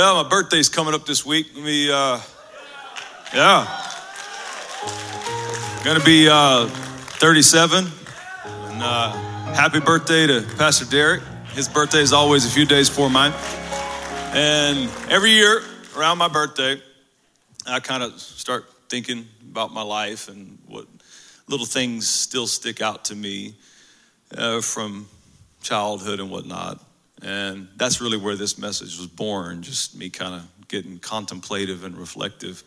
Yeah, my birthday's coming up this week. Let me, uh, yeah. Gonna be uh, 37. And uh, happy birthday to Pastor Derek. His birthday is always a few days before mine. And every year around my birthday, I kind of start thinking about my life and what little things still stick out to me uh, from childhood and whatnot. And that's really where this message was born, just me kind of getting contemplative and reflective.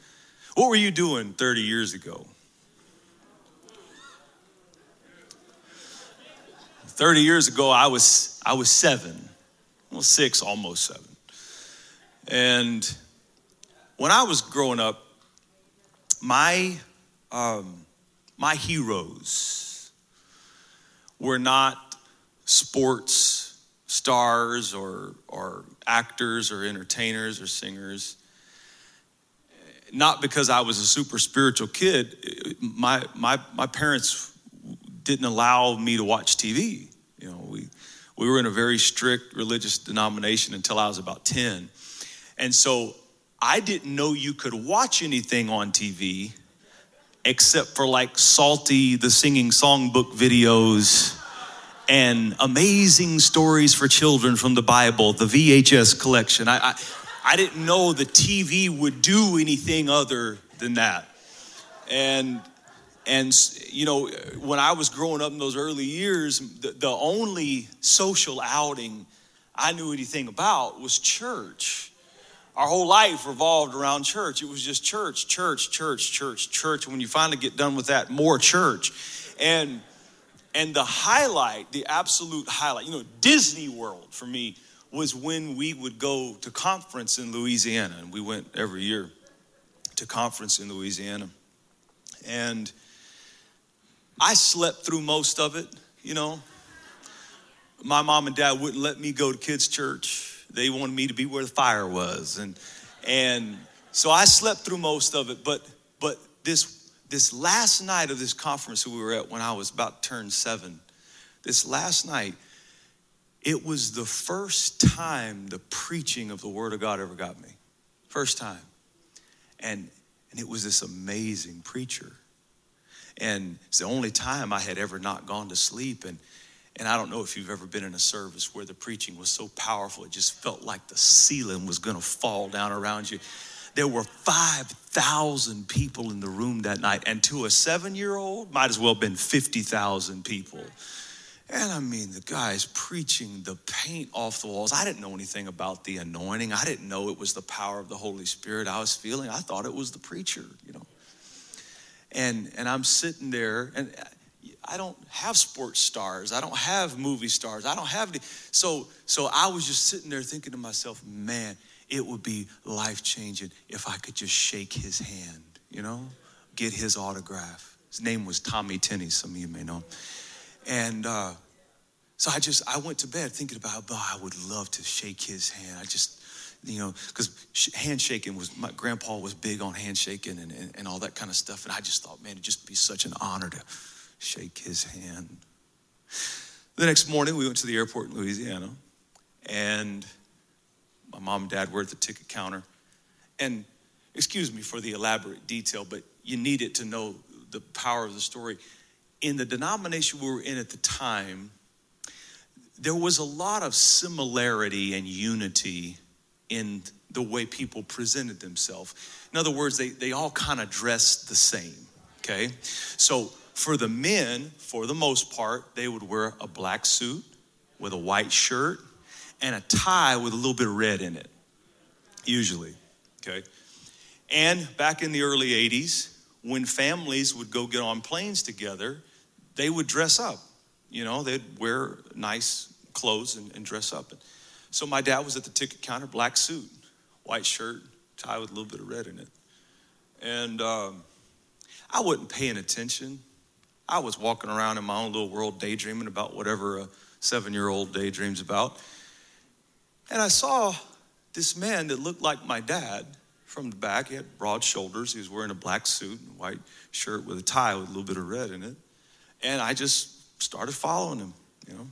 What were you doing 30 years ago? 30 years ago, I was, I was seven, well, six, almost seven. And when I was growing up, my, um, my heroes were not sports stars or, or actors or entertainers or singers. Not because I was a super spiritual kid. My, my, my parents didn't allow me to watch TV. You know, we, we were in a very strict religious denomination until I was about 10. And so I didn't know you could watch anything on TV except for like Psalty, the singing songbook videos and amazing stories for children from the Bible, the VHS collection. I, I, I didn't know the TV would do anything other than that. And and you know, when I was growing up in those early years, the, the only social outing I knew anything about was church. Our whole life revolved around church. It was just church, church, church, church, church. When you finally get done with that, more church. And and the highlight, the absolute highlight, you know, Disney World for me was when we would go to conference in Louisiana. And we went every year to conference in Louisiana. And I slept through most of it, you know. My mom and dad wouldn't let me go to kids' church. They wanted me to be where the fire was. And and so I slept through most of it, but but this this last night of this conference we were at when I was about to turn seven, this last night, it was the first time the preaching of the Word of God ever got me. First time. And, and it was this amazing preacher. And it's the only time I had ever not gone to sleep. And, and I don't know if you've ever been in a service where the preaching was so powerful, it just felt like the ceiling was gonna fall down around you. There were 5,000 people in the room that night, and to a seven year old, might as well have been 50,000 people. And I mean, the guy's preaching the paint off the walls. I didn't know anything about the anointing. I didn't know it was the power of the Holy Spirit I was feeling. I thought it was the preacher, you know. And and I'm sitting there, and I don't have sports stars. I don't have movie stars. I don't have the, so so I was just sitting there thinking to myself, man, it would be life changing if I could just shake his hand, you know, get his autograph. His name was Tommy Tenney, some of you may know. And uh, so I just, I went to bed thinking about, oh, I would love to shake his hand. I just, you know, because handshaking was, my grandpa was big on handshaking and, and, and all that kind of stuff. And I just thought, man, it'd just be such an honor to shake his hand. The next morning, we went to the airport in Louisiana and my mom and dad were at the ticket counter. And excuse me for the elaborate detail, but you need it to know the power of the story. In the denomination we were in at the time, there was a lot of similarity and unity in the way people presented themselves. In other words, they, they all kind of dressed the same, okay? So for the men, for the most part, they would wear a black suit with a white shirt and a tie with a little bit of red in it, usually. Okay. And back in the early 80s, when families would go get on planes together, they would dress up. You know, they'd wear nice clothes and, and dress up. So my dad was at the ticket counter, black suit, white shirt, tie with a little bit of red in it. And um, I wasn't paying attention. I was walking around in my own little world daydreaming about whatever a seven year old daydreams about. And I saw this man that looked like my dad from the back. He had broad shoulders. He was wearing a black suit and white shirt with a tie with a little bit of red in it. And I just started following him, you know.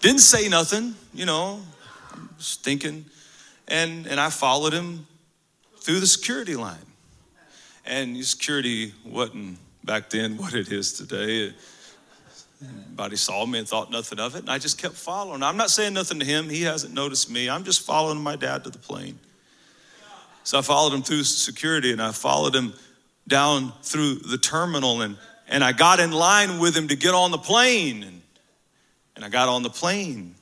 Didn't say nothing, you know. I'm just thinking. And, and I followed him through the security line. And security wasn't back then what it is today. Everybody saw me and thought nothing of it, and I just kept following. I'm not saying nothing to him. He hasn't noticed me. I'm just following my dad to the plane. So I followed him through security, and I followed him down through the terminal, and, and I got in line with him to get on the plane. And, and I got on the plane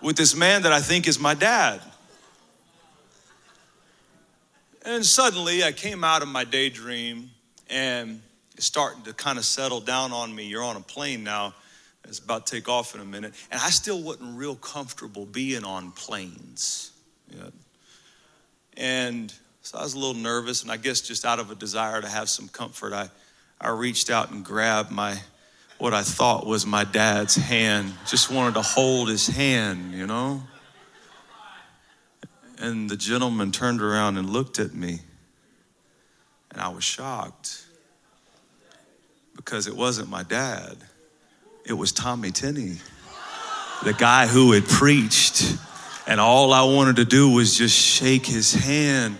with this man that I think is my dad. And suddenly I came out of my daydream and it's starting to kind of settle down on me. You're on a plane now. It's about to take off in a minute. And I still wasn't real comfortable being on planes. Yet. And so I was a little nervous, and I guess just out of a desire to have some comfort, I, I reached out and grabbed my what I thought was my dad's hand. Just wanted to hold his hand, you know? And the gentleman turned around and looked at me, and I was shocked because it wasn't my dad, it was Tommy Tenney, the guy who had preached. And all I wanted to do was just shake his hand.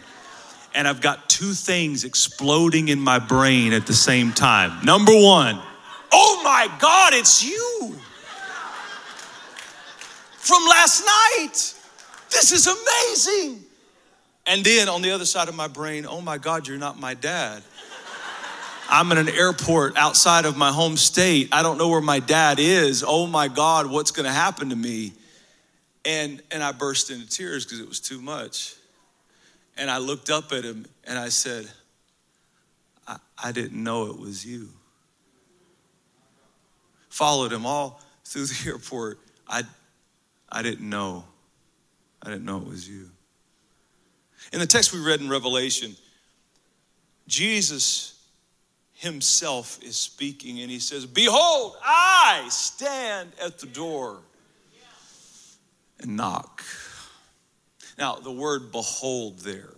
And I've got two things exploding in my brain at the same time. Number one, oh my God, it's you from last night. This is amazing. And then on the other side of my brain, oh my God, you're not my dad. I'm in an airport outside of my home state. I don't know where my dad is. Oh my God, what's going to happen to me? And, and I burst into tears because it was too much. And I looked up at him and I said, I, I didn't know it was you. Followed him all through the airport. I, I didn't know. I didn't know it was you. In the text we read in Revelation, Jesus himself is speaking and he says, Behold, I stand at the door and knock. Now, the word behold there,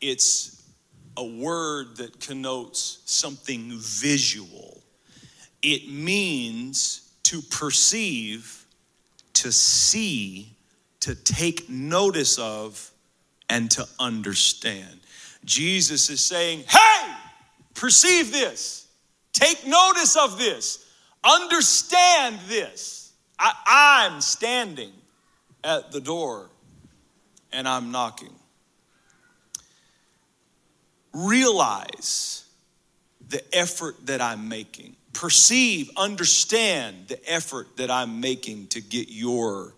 it's a word that connotes something visual. It means to perceive, to see, to take notice of, and to understand. Jesus is saying, Hey, Perceive this. Take notice of this. Understand this. I, am standing at the door and I'm knocking. Realize the effort that I'm making. Perceive, understand the effort that I'm making to get your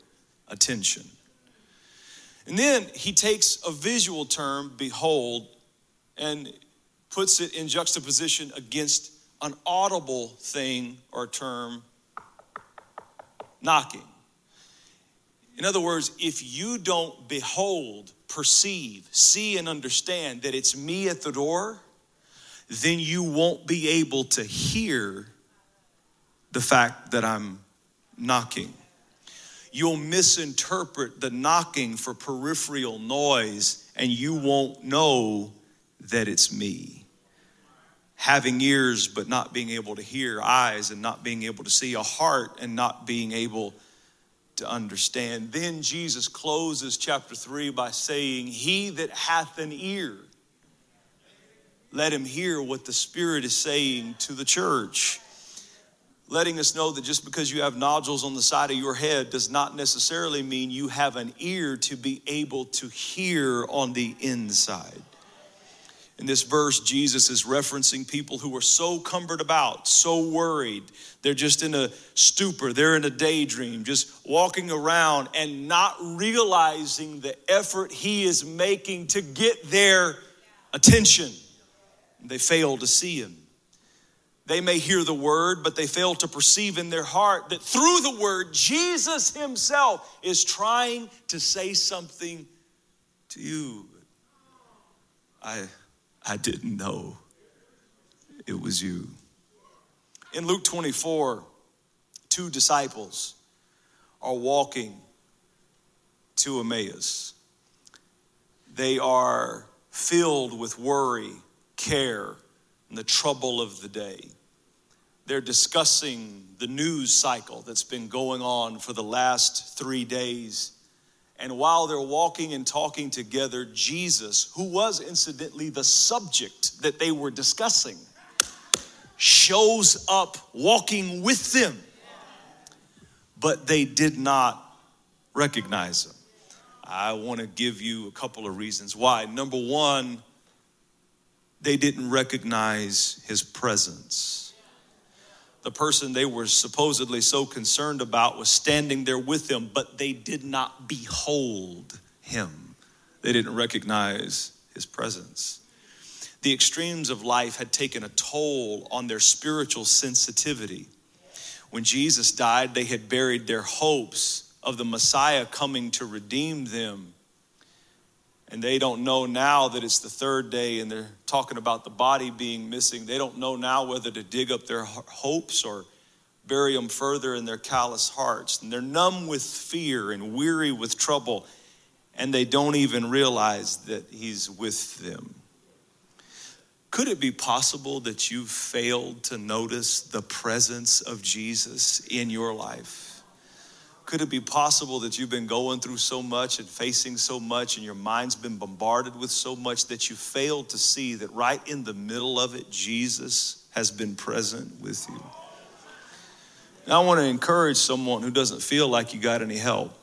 attention. And then he takes a visual term, behold, and puts it in juxtaposition against an audible thing or term, knocking. In other words, if you don't behold, perceive, see, and understand that it's me at the door, then you won't be able to hear the fact that I'm knocking. You'll misinterpret the knocking for peripheral noise and you won't know that it's me having ears but not being able to hear, eyes and not being able to see, a heart and not being able to understand. Then Jesus closes chapter 3 by saying, He that hath an ear, let him hear what the Spirit is saying to the church. Letting us know that just because you have nodules on the side of your head does not necessarily mean you have an ear to be able to hear on the inside. In this verse, Jesus is referencing people who are so cumbered about, so worried. They're just in a stupor, they're in a daydream, just walking around and not realizing the effort he is making to get their attention. They fail to see him. They may hear the word, but they fail to perceive in their heart that through the word, Jesus himself is trying to say something to you. I I didn't know it was you. In Luke 24, two disciples are walking to Emmaus. They are filled with worry, care, and the trouble of the day. they're discussing the news cycle that's been going on for the last three days. And while they're walking and talking together, Jesus, who was incidentally the subject that they were discussing, shows up walking with them. But they did not recognize him. I want to give you a couple of reasons why. Number one, they didn't recognize his presence. The person they were supposedly so concerned about was standing there with them, but they did not behold him. They didn't recognize his presence. The extremes of life had taken a toll on their spiritual sensitivity. When Jesus died, they had buried their hopes of the Messiah coming to redeem them and they don't know now that it's the third day and they're talking about the body being missing. They don't know now whether to dig up their hopes or bury them further in their callous hearts. And they're numb with fear and weary with trouble, and they don't even realize that He's with them. Could it be possible that you've failed to notice the presence of Jesus in your life? Could it be possible that you've been going through so much and facing so much, and your mind's been bombarded with so much that you failed to see that right in the middle of it, Jesus has been present with you? I want to encourage someone who doesn't feel like you got any help.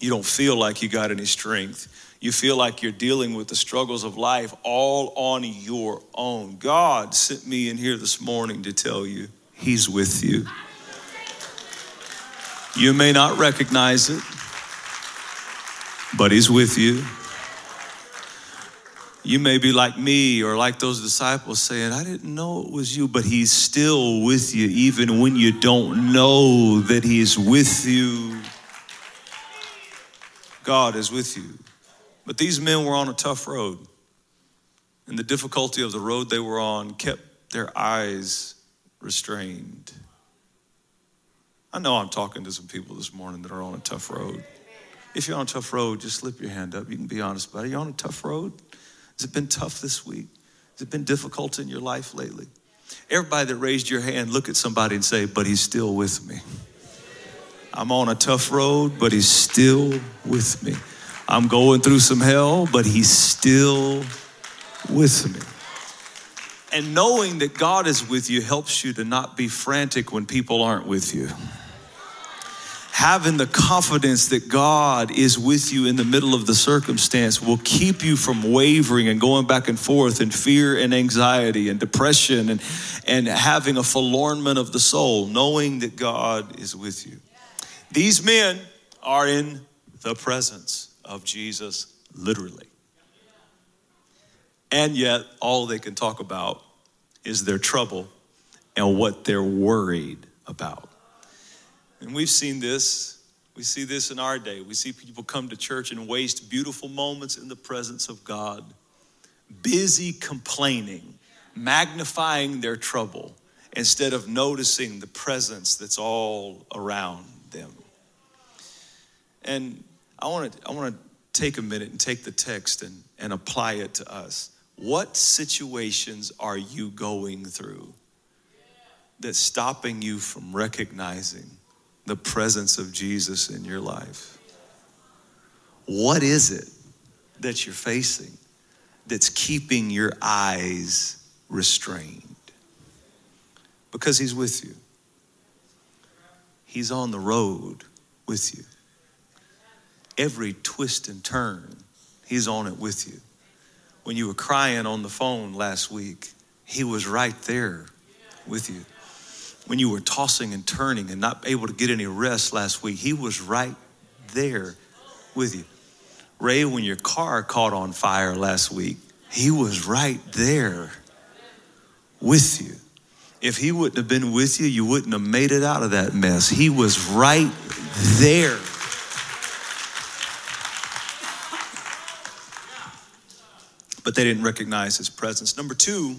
You don't feel like you got any strength. You feel like you're dealing with the struggles of life all on your own. God sent me in here this morning to tell you He's with you. You may not recognize it, but He's with you. You may be like me or like those disciples saying, I didn't know it was you, but He's still with you, even when you don't know that He's with you. God is with you. But these men were on a tough road, and the difficulty of the road they were on kept their eyes restrained. I know I'm talking to some people this morning that are on a tough road. If you're on a tough road, just slip your hand up. You can be honest about it. You're on a tough road? Has it been tough this week? Has it been difficult in your life lately? Everybody that raised your hand, look at somebody and say, But he's still with me. I'm on a tough road, but he's still with me. I'm going through some hell, but he's still with me. And knowing that God is with you helps you to not be frantic when people aren't with you having the confidence that God is with you in the middle of the circumstance will keep you from wavering and going back and forth in fear and anxiety and depression and, and having a forlornment of the soul, knowing that God is with you. These men are in the presence of Jesus, literally. And yet, all they can talk about is their trouble and what they're worried about. And we've seen this. We see this in our day. We see people come to church and waste beautiful moments in the presence of God, busy complaining, magnifying their trouble, instead of noticing the presence that's all around them. And I want to I want to take a minute and take the text and, and apply it to us. What situations are you going through that's stopping you from recognizing the presence of Jesus in your life? What is it that you're facing that's keeping your eyes restrained? Because He's with you, He's on the road with you. Every twist and turn, He's on it with you. When you were crying on the phone last week, He was right there with you when you were tossing and turning and not able to get any rest last week, He was right there with you. Ray, when your car caught on fire last week, He was right there with you. If He wouldn't have been with you, you wouldn't have made it out of that mess. He was right there. But they didn't recognize His presence. Number two,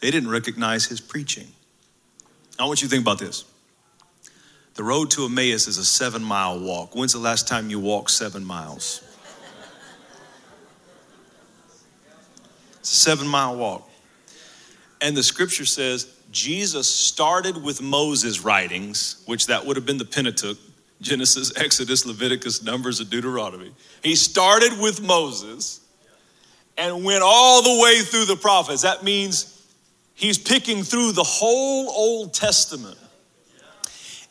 they didn't recognize His preaching. I want you to think about this. The road to Emmaus is a seven mile walk. When's the last time you walked seven miles? It's a seven mile walk. And the scripture says Jesus started with Moses' writings, which that would have been the Pentateuch Genesis, Exodus, Leviticus, Numbers, and Deuteronomy. He started with Moses and went all the way through the prophets. That means he's picking through the whole Old Testament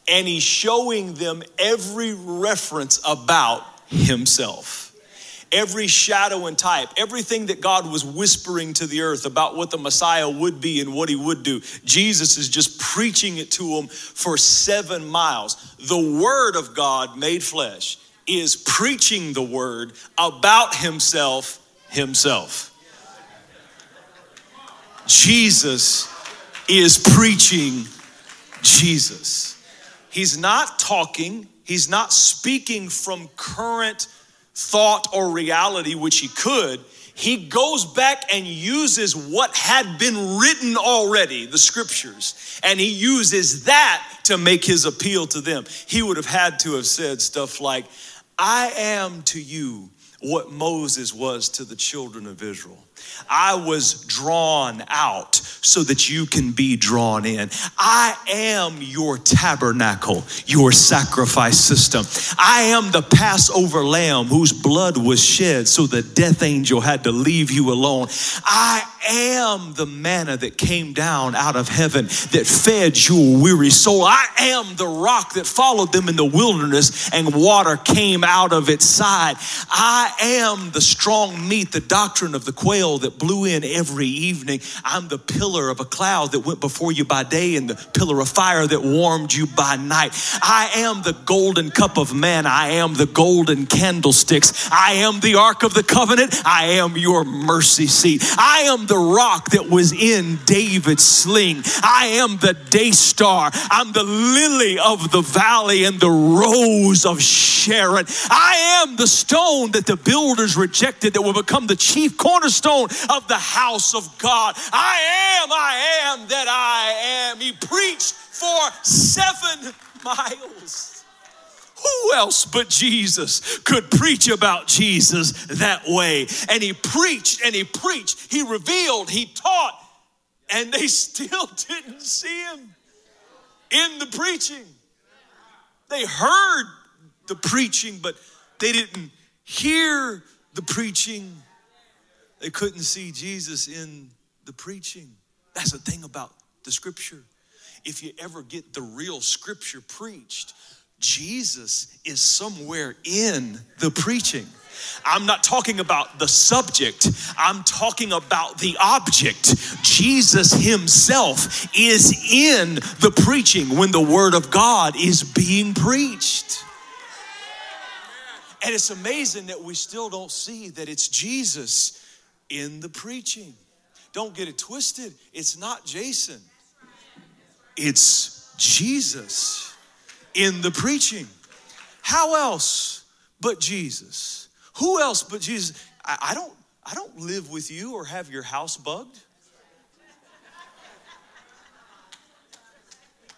and he's showing them every reference about himself every shadow and type, everything that God was whispering to the earth about what the Messiah would be and what he would do. Jesus is just preaching it to them for seven miles. The Word of God made flesh is preaching the Word about himself, himself. Jesus is preaching Jesus. He's not talking, he's not speaking from current thought or reality, which he could, he goes back and uses what had been written already, the scriptures, and he uses that to make his appeal to them. He would have had to have said stuff like, I am to you what Moses was to the children of Israel. I was drawn out so that you can be drawn in. I am your tabernacle, your sacrifice system. I am the Passover lamb whose blood was shed so the death angel had to leave you alone. I am the manna that came down out of heaven that fed your weary soul. I am the rock that followed them in the wilderness and water came out of its side. I am the strong meat, the doctrine of the quail that blew in every evening. I'm the pillar of a cloud that went before you by day and the pillar of fire that warmed you by night. I am the golden cup of man. I am the golden candlesticks. I am the ark of the covenant. I am your mercy seat. I am the rock that was in David's sling. I am the day star. I'm the lily of the valley and the rose of Sharon. I am the stone that the builders rejected that will become the chief cornerstone of the house of God. I am, I am that I am. He preached for seven miles. Who else but Jesus could preach about Jesus that way? And he preached and he preached, he revealed, he taught, and they still didn't see him in the preaching. They heard the preaching, but they didn't hear the preaching. They couldn't see Jesus in the preaching. That's the thing about the scripture. If you ever get the real scripture preached, Jesus is somewhere in the preaching. I'm not talking about the subject, I'm talking about the object. Jesus Himself is in the preaching when the Word of God is being preached. And it's amazing that we still don't see that it's Jesus in the preaching. Don't get it twisted. It's not Jason, it's Jesus in the preaching. How else but Jesus? Who else but Jesus? I, I don't I don't live with you or have your house bugged.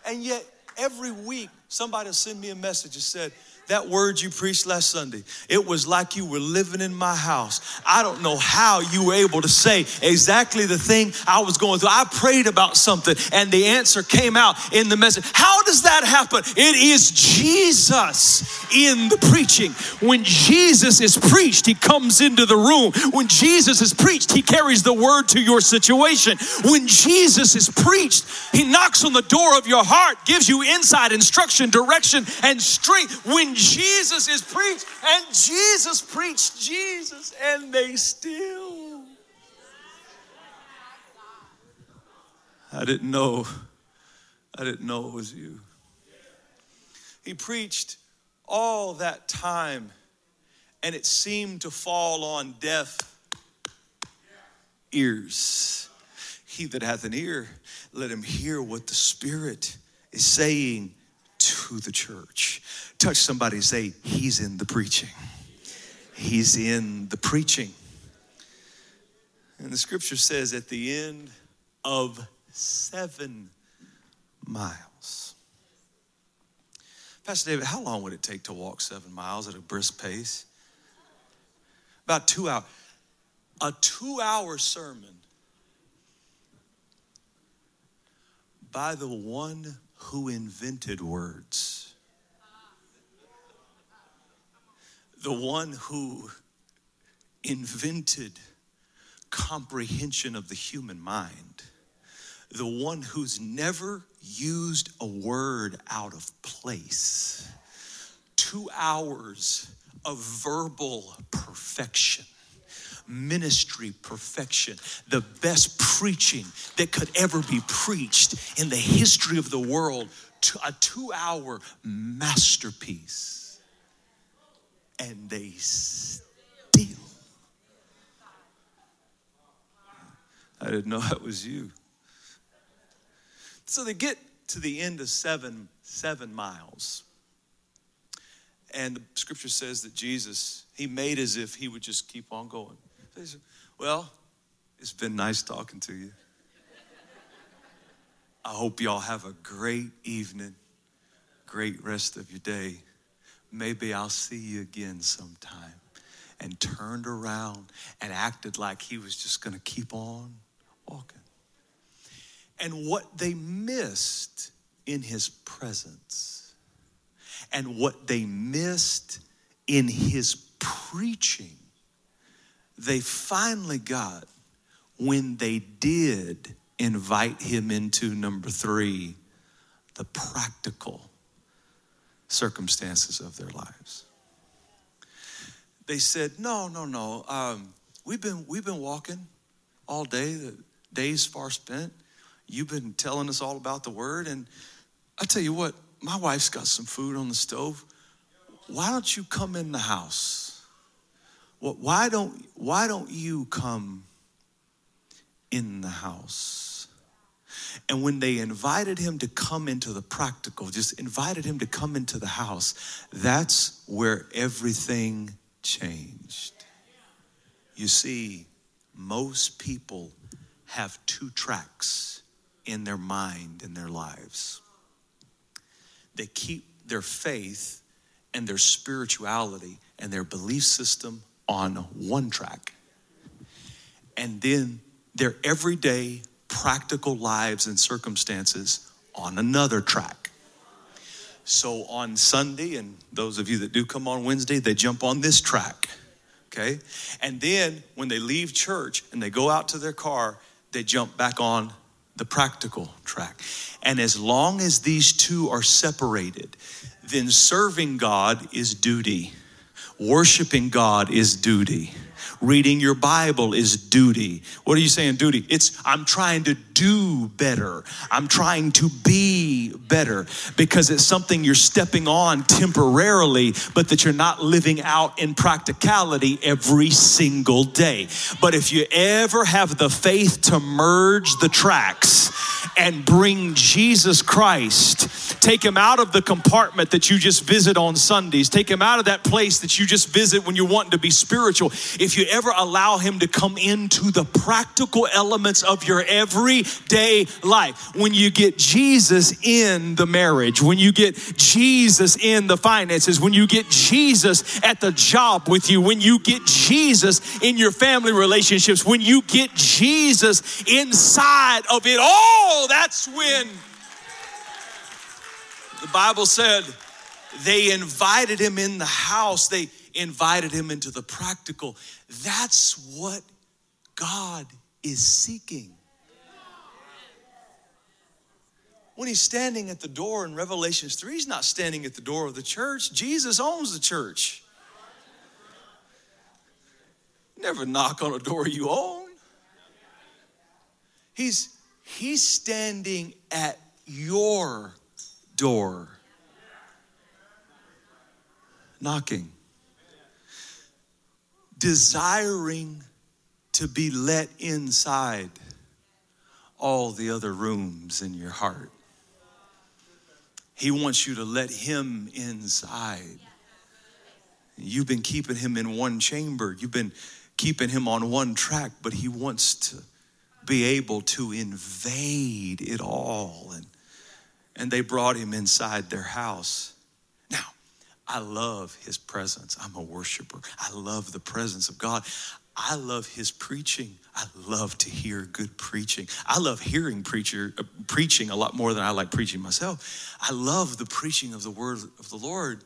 And yet every week somebody will send me a message that said, that word you preached last Sunday, it was like you were living in my house. I don't know how you were able to say exactly the thing I was going through. I prayed about something and the answer came out in the message. How does that happen? It is Jesus in the preaching. When Jesus is preached, he comes into the room. When Jesus is preached, he carries the word to your situation. When Jesus is preached, he knocks on the door of your heart, gives you insight, instruction, direction, and strength. When Jesus is preached, and Jesus preached Jesus, and they still. I didn't know. I didn't know it was you. He preached all that time, and it seemed to fall on deaf ears. He that hath an ear, let him hear what the Spirit is saying to the church. Touch somebody say, He's in the preaching. He's in the preaching. And the scripture says, at the end of seven miles. Pastor David, how long would it take to walk seven miles at a brisk pace? About two hours. A two hour sermon by the one who invented words, the one who invented comprehension of the human mind, the one who's never used a word out of place. Two hours of verbal perfection ministry perfection, the best preaching that could ever be preached in the history of the world, a two hour masterpiece. And they still, I didn't know that was you. So they get to the end of seven, seven miles. And the scripture says that Jesus, he made as if he would just keep on going. Well, it's been nice talking to you. I hope y'all have a great evening, great rest of your day. Maybe I'll see you again sometime. And turned around and acted like he was just going to keep on walking. And what they missed in his presence and what they missed in his preaching they finally got when they did invite him into number three, the practical circumstances of their lives. They said, No, no, no. Um, we've, been, we've been walking all day, the day's far spent. You've been telling us all about the word. And I tell you what, my wife's got some food on the stove. Why don't you come in the house? Well, why don't why don't you come in the house? And when they invited him to come into the practical, just invited him to come into the house, that's where everything changed. You see, most people have two tracks in their mind in their lives. They keep their faith and their spirituality and their belief system on one track. And then their everyday practical lives and circumstances on another track. So on Sunday, and those of you that do come on Wednesday, they jump on this track, okay? And then when they leave church and they go out to their car, they jump back on the practical track. And as long as these two are separated, then serving God is duty Worshiping God is duty. Reading your Bible is duty. What are you saying, duty? It's I'm trying to do better. I'm trying to be better because it's something you're stepping on temporarily, but that you're not living out in practicality every single day. But if you ever have the faith to merge the tracks and bring Jesus Christ, take him out of the compartment that you just visit on Sundays, take him out of that place that you just visit when you're wanting to be spiritual. If you ever allow him to come into the practical elements of your every day life. When you get Jesus in the marriage, when you get Jesus in the finances, when you get Jesus at the job with you, when you get Jesus in your family relationships, when you get Jesus inside of it all, that's when the Bible said they invited him in the house. They invited him into the practical. That's what God is seeking. when he's standing at the door in Revelations 3, he's not standing at the door of the church. Jesus owns the church. Never knock on a door you own. He's he's standing at your door. Knocking. Desiring to be let inside all the other rooms in your heart. He wants you to let Him inside. You've been keeping Him in one chamber, you've been keeping Him on one track, but He wants to be able to invade it all. And, and they brought Him inside their house. I love His presence. I'm a worshiper, I love the presence of God. I love his preaching. I love to hear good preaching. I love hearing preacher uh, preaching a lot more than I like preaching myself. I love the preaching of the word of the Lord.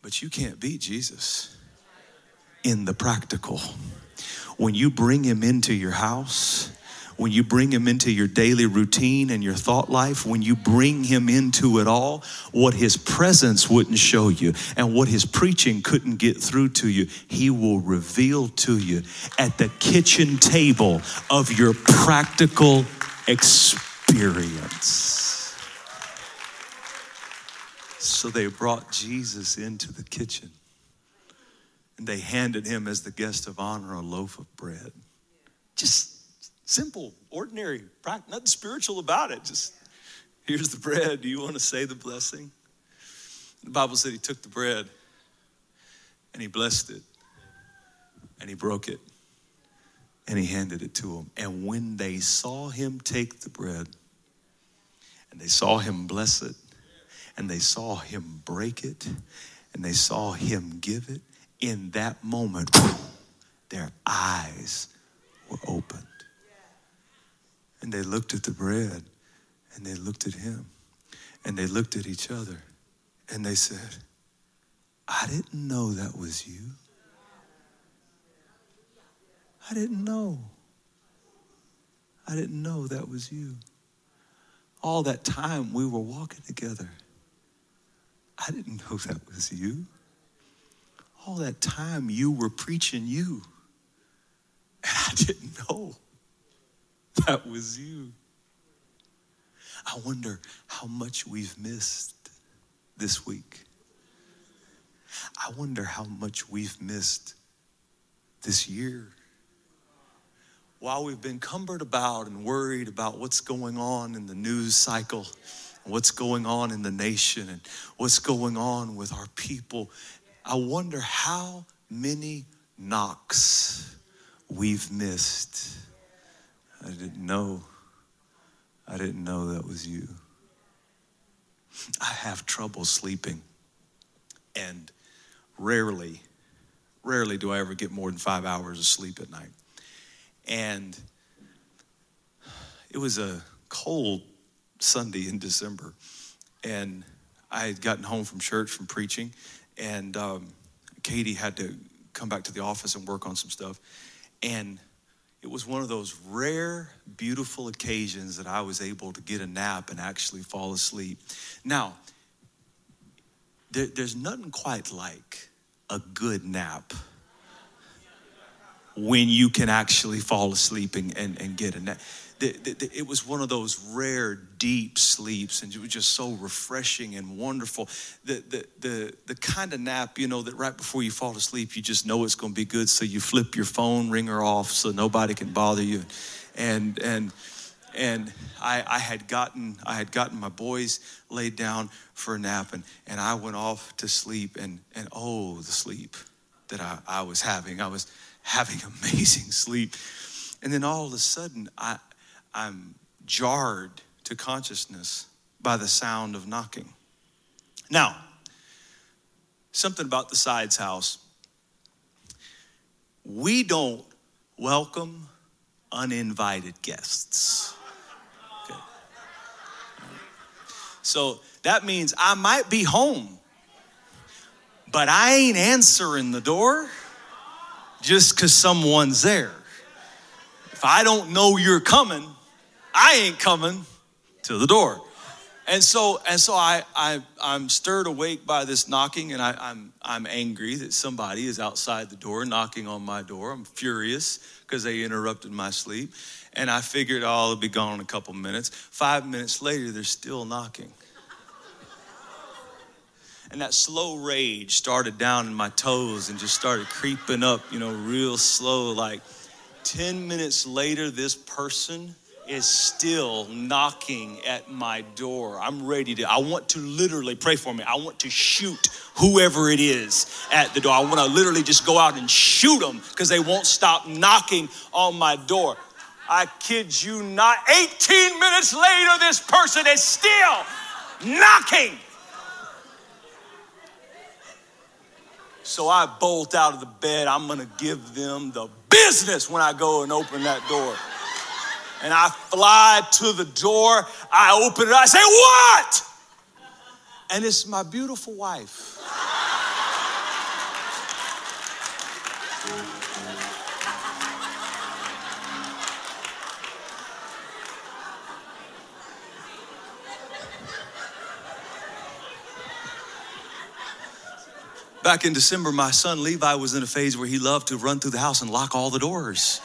But you can't beat Jesus in the practical. When you bring him into your house, when you bring him into your daily routine and your thought life, when you bring him into it all, what his presence wouldn't show you and what his preaching couldn't get through to you, he will reveal to you at the kitchen table of your practical experience. So they brought Jesus into the kitchen and they handed him as the guest of honor a loaf of bread. Just Simple, ordinary, nothing spiritual about it. Just here's the bread. Do you want to say the blessing? The Bible said he took the bread and he blessed it and he broke it and he handed it to them. And when they saw him take the bread and they saw him bless it and they saw him break it and they saw him give it, in that moment, their eyes were opened. And they looked at the bread and they looked at him and they looked at each other and they said, I didn't know that was you. I didn't know. I didn't know that was you. All that time we were walking together, I didn't know that was you. All that time you were preaching you, and I didn't know. that was you. I wonder how much we've missed this week. I wonder how much we've missed this year. While we've been cumbered about and worried about what's going on in the news cycle, what's going on in the nation, and what's going on with our people, I wonder how many knocks we've missed didn't know. I didn't know that was you. I have trouble sleeping. And rarely, rarely do I ever get more than five hours of sleep at night. And it was a cold Sunday in December. And I had gotten home from church from preaching. And um, Katie had to come back to the office and work on some stuff. And it was one of those rare, beautiful occasions that I was able to get a nap and actually fall asleep. Now, there, there's nothing quite like a good nap when you can actually fall asleep and, and, and get a nap the, the, it was one of those rare, deep sleeps, and it was just so refreshing and wonderful. The, the, the, the kind of nap, you know, that right before you fall asleep, you just know it's going to be good, so you flip your phone ringer off so nobody can bother you. And, and, and I, I, had gotten I had gotten my boys laid down for a nap and, and I went off to sleep and and oh the sleep that I, I was having I was having amazing sleep and then all of a sudden I I'm jarred to consciousness by the sound of knocking. Now, something about the sides house. We don't welcome uninvited guests. Okay. So that means I might be home, but I ain't answering the door just because someone's there. If I don't know you're coming, I ain't coming to the door. And so, and so I, I, I'm stirred awake by this knocking, and I, I'm, I'm angry that somebody is outside the door knocking on my door. I'm furious because they interrupted my sleep. And I figured, oh, I'll be gone in a couple minutes. Five minutes later, they're still knocking. And that slow rage started down in my toes and just started creeping up, you know, real slow. Like 10 minutes later, this person is still knocking at my door. I'm ready to, I want to literally pray for me. I want to shoot whoever it is at the door. I want to literally just go out and shoot them because they won't stop knocking on my door. I kid you not. 18 minutes later, this person is still knocking. So I bolt out of the bed. I'm going to give them the business when I go and open that door. And I fly to the door. I open it. I say, What? And it's my beautiful wife. Back in December, my son Levi was in a phase where he loved to run through the house and lock all the doors.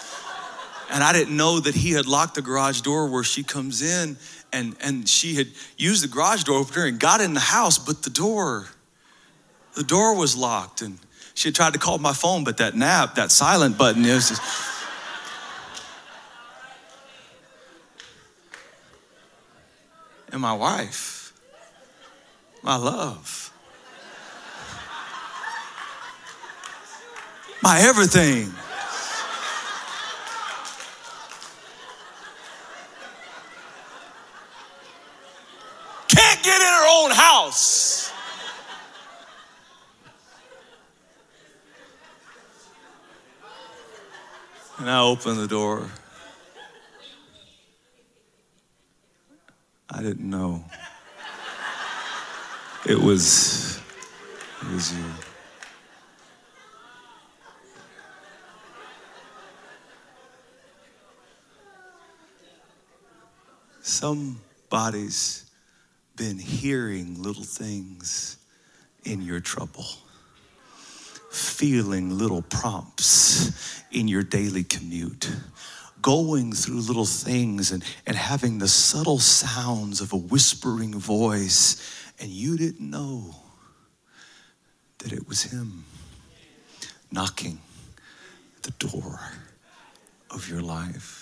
And I didn't know that he had locked the garage door where she comes in and, and she had used the garage door opener and got in the house, but the door, the door was locked. And she had tried to call my phone, but that nap, that silent button, was just. and my wife, my love. My everything. Can't get in her own house. And I opened the door. I didn't know. It was, it was you. Somebody's been hearing little things in your trouble, feeling little prompts in your daily commute, going through little things and, and having the subtle sounds of a whispering voice, and you didn't know that it was Him knocking at the door of your life.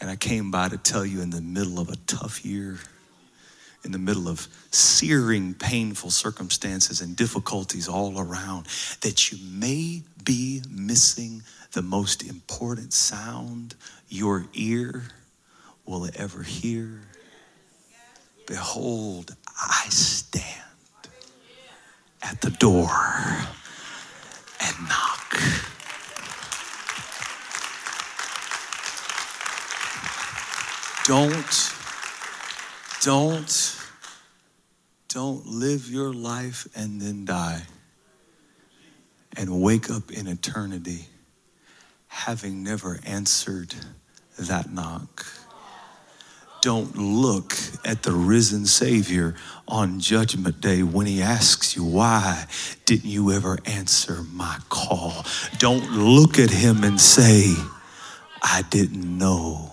And I came by to tell you in the middle of a tough year, in the middle of searing, painful circumstances and difficulties all around, that you may be missing the most important sound your ear will ever hear. Behold, I stand at the door and knock. Don't, don't, don't live your life and then die and wake up in eternity having never answered that knock. Don't look at the risen Savior on Judgment Day when He asks you, Why didn't you ever answer my call? Don't look at Him and say, I didn't know.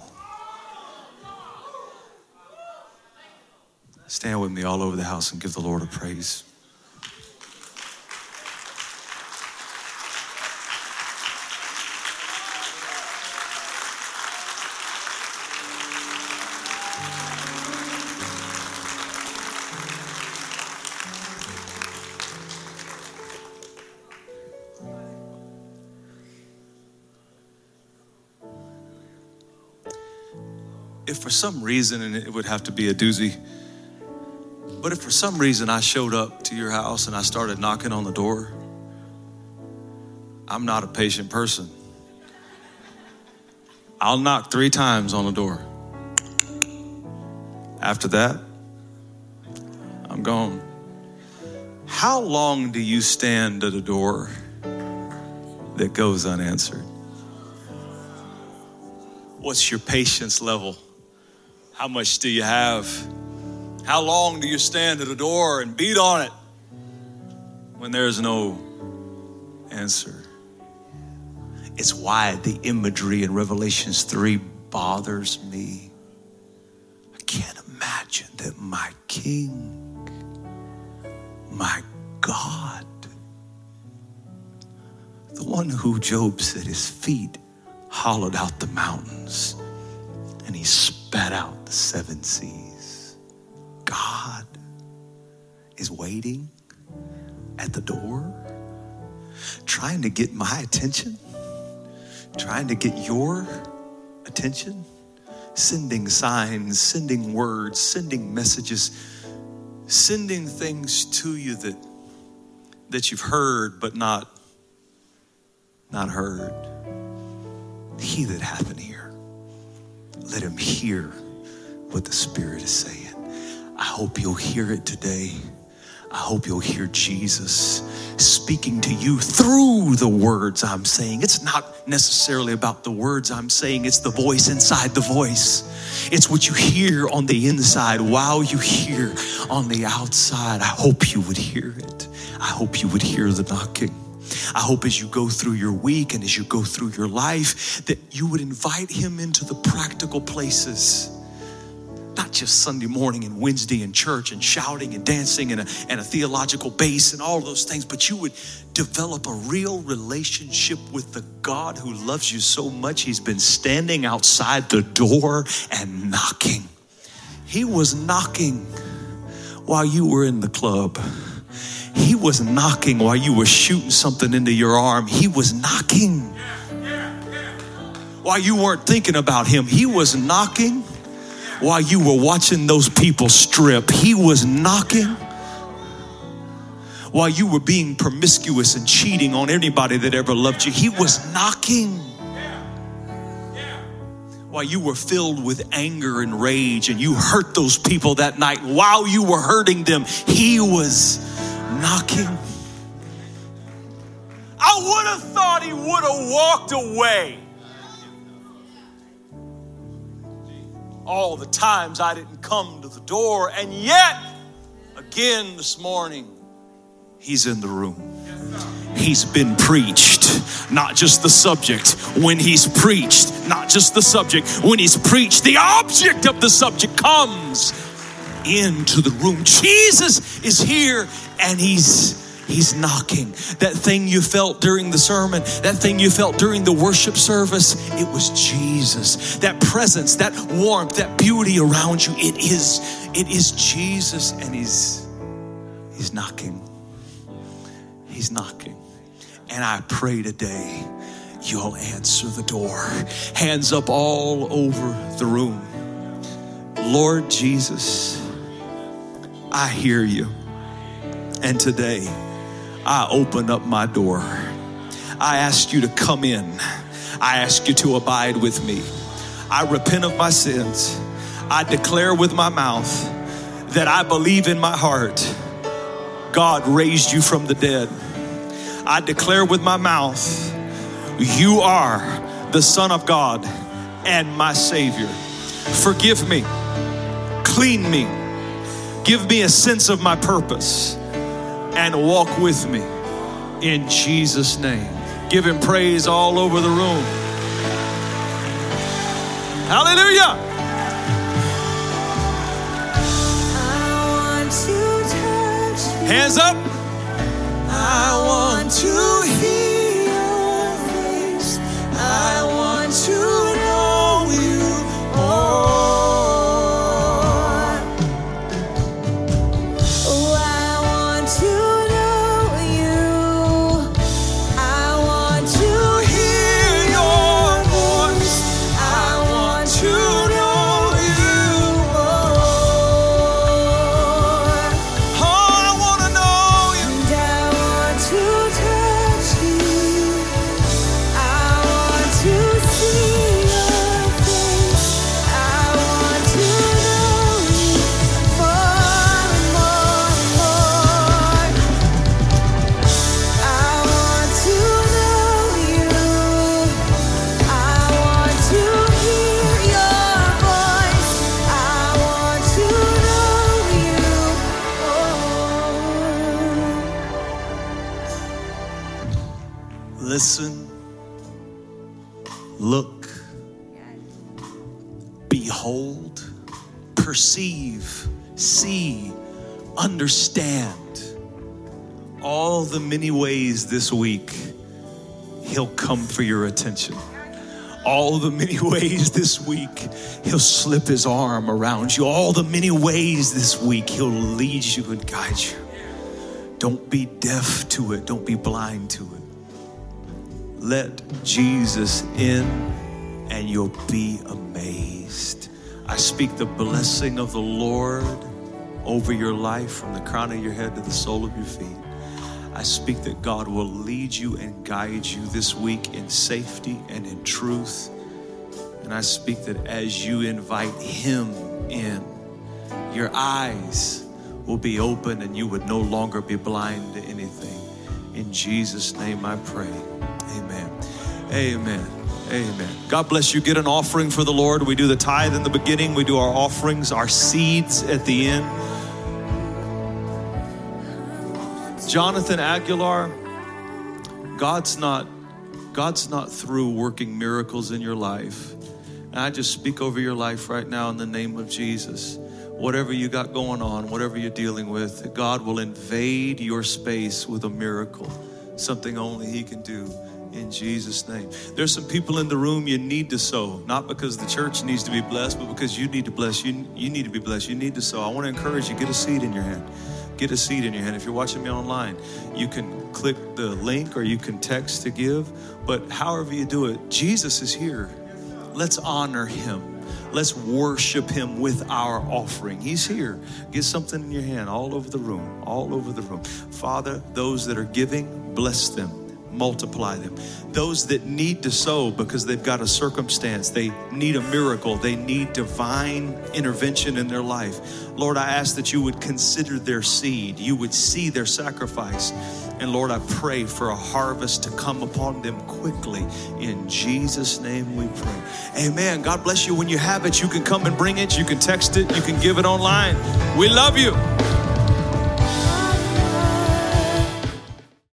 Stand with me all over the house and give the Lord a praise. If for some reason, and it would have to be a doozy, but if for some reason I showed up to your house and I started knocking on the door, I'm not a patient person. I'll knock three times on the door. After that, I'm gone. How long do you stand at a door that goes unanswered? What's your patience level? How much do you have? How long do you stand at a door and beat on it when there's no answer? It's why the imagery in Revelations 3 bothers me. I can't imagine that my King, my God, the one who Job said his feet hollowed out the mountains and he spat out the seven seas. God is waiting at the door, trying to get my attention, trying to get your attention, sending signs, sending words, sending messages, sending things to you that that you've heard but not not heard. He that hath an ear, let him hear what the Spirit is saying. I hope you'll hear it today. I hope you'll hear Jesus speaking to you through the words I'm saying. It's not necessarily about the words I'm saying, it's the voice inside the voice. It's what you hear on the inside while you hear on the outside. I hope you would hear it. I hope you would hear the knocking. I hope as you go through your week and as you go through your life that you would invite him into the practical places not just Sunday morning and Wednesday in church and shouting and dancing and a, and a theological base and all those things, but you would develop a real relationship with the God who loves you so much. He's been standing outside the door and knocking. He was knocking while you were in the club. He was knocking while you were shooting something into your arm. He was knocking while you weren't thinking about him. He was knocking while you were watching those people strip. He was knocking while you were being promiscuous and cheating on anybody that ever loved you. He was knocking while you were filled with anger and rage and you hurt those people that night. While you were hurting them, He was knocking. I would have thought He would have walked away all the times I didn't come to the door, and yet, again this morning, He's in the room. He's been preached, not just the subject. When He's preached, not just the subject. When He's preached, the object of the subject comes into the room. Jesus is here and He's He's knocking. That thing you felt during the sermon, that thing you felt during the worship service, it was Jesus. That presence, that warmth, that beauty around you, it is it is Jesus and he's he's knocking. He's knocking. And I pray today you'll answer the door. Hands up all over the room. Lord Jesus, I hear you. And today, I open up my door. I ask you to come in. I ask you to abide with me. I repent of my sins. I declare with my mouth that I believe in my heart God raised you from the dead. I declare with my mouth you are the Son of God and my Savior. Forgive me, clean me, give me a sense of my purpose and walk with me in Jesus' name. Give him praise all over the room. Hallelujah. Hands up. I want to hear your voice. I want to understand all the many ways this week He'll come for your attention. All the many ways this week He'll slip His arm around you. All the many ways this week He'll lead you and guide you. Don't be deaf to it, don't be blind to it. Let Jesus in and you'll be amazed. I speak the blessing of the Lord over your life from the crown of your head to the sole of your feet. I speak that God will lead you and guide you this week in safety and in truth. And I speak that as you invite Him in, your eyes will be open and you would no longer be blind to anything. In Jesus' name I pray. Amen. Amen. Amen. God bless you. Get an offering for the Lord. We do the tithe in the beginning, we do our offerings, our seeds at the end. Jonathan Aguilar, God's not God's not through working miracles in your life. And I just speak over your life right now in the name of Jesus. Whatever you got going on, whatever you're dealing with, God will invade your space with a miracle, something only He can do in Jesus' name. There's some people in the room you need to sow, not because the church needs to be blessed, but because you need to bless. You, you need to be blessed. You need to sow. I want to encourage you, get a seed in your hand. Get a seed in your hand. If you're watching me online, you can click the link or you can text to give. But however you do it, Jesus is here. Let's honor him. Let's worship him with our offering. He's here. Get something in your hand all over the room, all over the room. Father, those that are giving, bless them multiply them. Those that need to sow because they've got a circumstance, they need a miracle, they need divine intervention in their life. Lord, I ask that you would consider their seed, you would see their sacrifice. And Lord, I pray for a harvest to come upon them quickly. In Jesus' name we pray. Amen. God bless you. When you have it, you can come and bring it. You can text it. You can give it online. We love you.